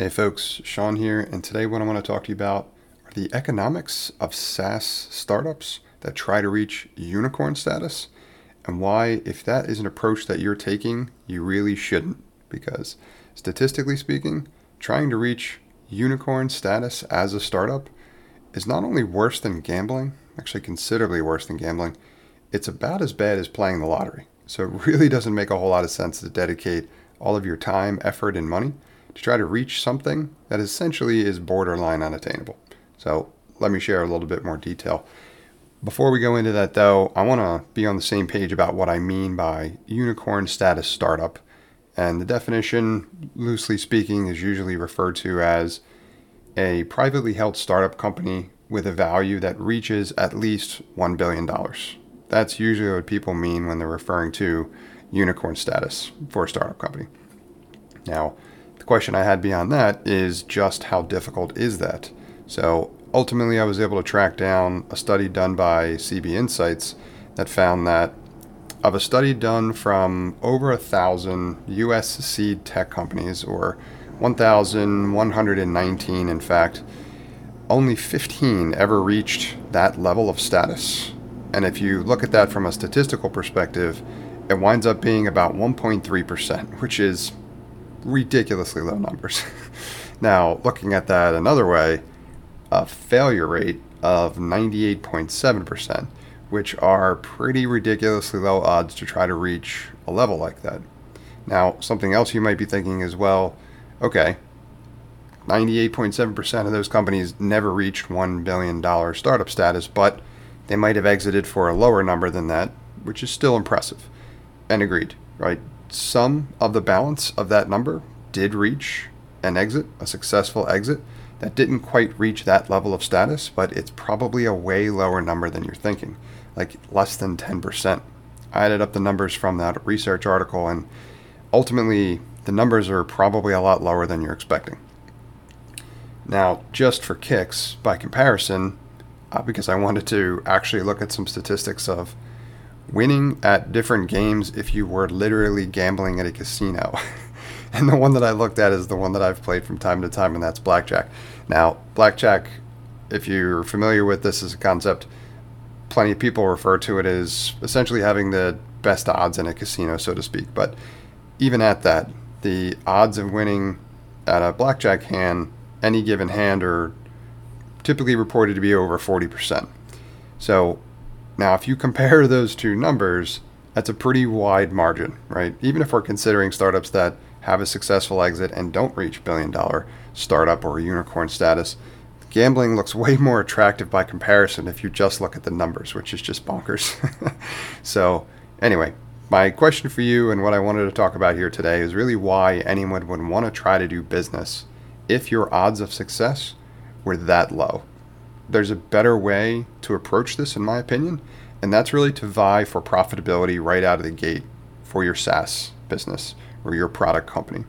Hey folks, Sean here, and today what I want to talk to you about are the economics of SaaS startups that try to reach unicorn status and why, if that is an approach that you're taking, you really shouldn't. Because statistically speaking, trying to reach unicorn status as a startup is not only worse than gambling, actually considerably worse than gambling, it's about as bad as playing the lottery. So it really doesn't make a whole lot of sense to dedicate all of your time, effort, and money to try to reach something that essentially is borderline unattainable. So let me share a little bit more detail. Before we go into that, though, I want to be on the same page about what I mean by unicorn status startup. And the definition, loosely speaking, is usually referred to as a privately held startup company with a value that reaches at least $1 billion. That's usually what people mean when they're referring to unicorn status for a startup company. Now, question I had beyond that is just how difficult is that? So ultimately, I was able to track down a study done by CB Insights that found that of a study done from over a thousand US seed tech companies, or 1,119 in fact, only 15 ever reached that level of status. And if you look at that from a statistical perspective, it winds up being about 1.3%, which is ridiculously low numbers. now, looking at that another way, a failure rate of 98.7%, which are pretty ridiculously low odds to try to reach a level like that. Now, something else you might be thinking as well okay, 98.7% of those companies never reached $1 billion startup status, but they might have exited for a lower number than that, which is still impressive. And agreed, right? Some of the balance of that number did reach an exit, a successful exit that didn't quite reach that level of status, but it's probably a way lower number than you're thinking, like less than 10%. I added up the numbers from that research article, and ultimately, the numbers are probably a lot lower than you're expecting. Now, just for kicks, by comparison, uh, because I wanted to actually look at some statistics of winning at different games if you were literally gambling at a casino. and the one that I looked at is the one that I've played from time to time, and that's blackjack. Now, blackjack, if you're familiar with this as a concept, plenty of people refer to it as essentially having the best odds in a casino, so to speak. But even at that, the odds of winning at a blackjack hand, any given hand, are typically reported to be over 40%. So now, if you compare those two numbers, that's a pretty wide margin, right? Even if we're considering startups that have a successful exit and don't reach billion dollar startup or unicorn status, gambling looks way more attractive by comparison if you just look at the numbers, which is just bonkers. so, anyway, my question for you and what I wanted to talk about here today is really why anyone would want to try to do business if your odds of success were that low there's a better way to approach this, in my opinion, and that's really to vie for profitability right out of the gate for your SaaS business or your product company.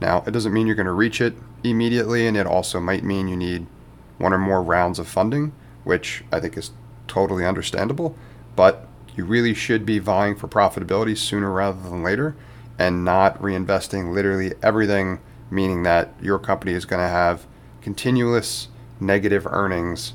Now, it doesn't mean you're going to reach it immediately, and it also might mean you need one or more rounds of funding, which I think is totally understandable, but you really should be vying for profitability sooner rather than later and not reinvesting literally everything, meaning that your company is going to have continuous negative earnings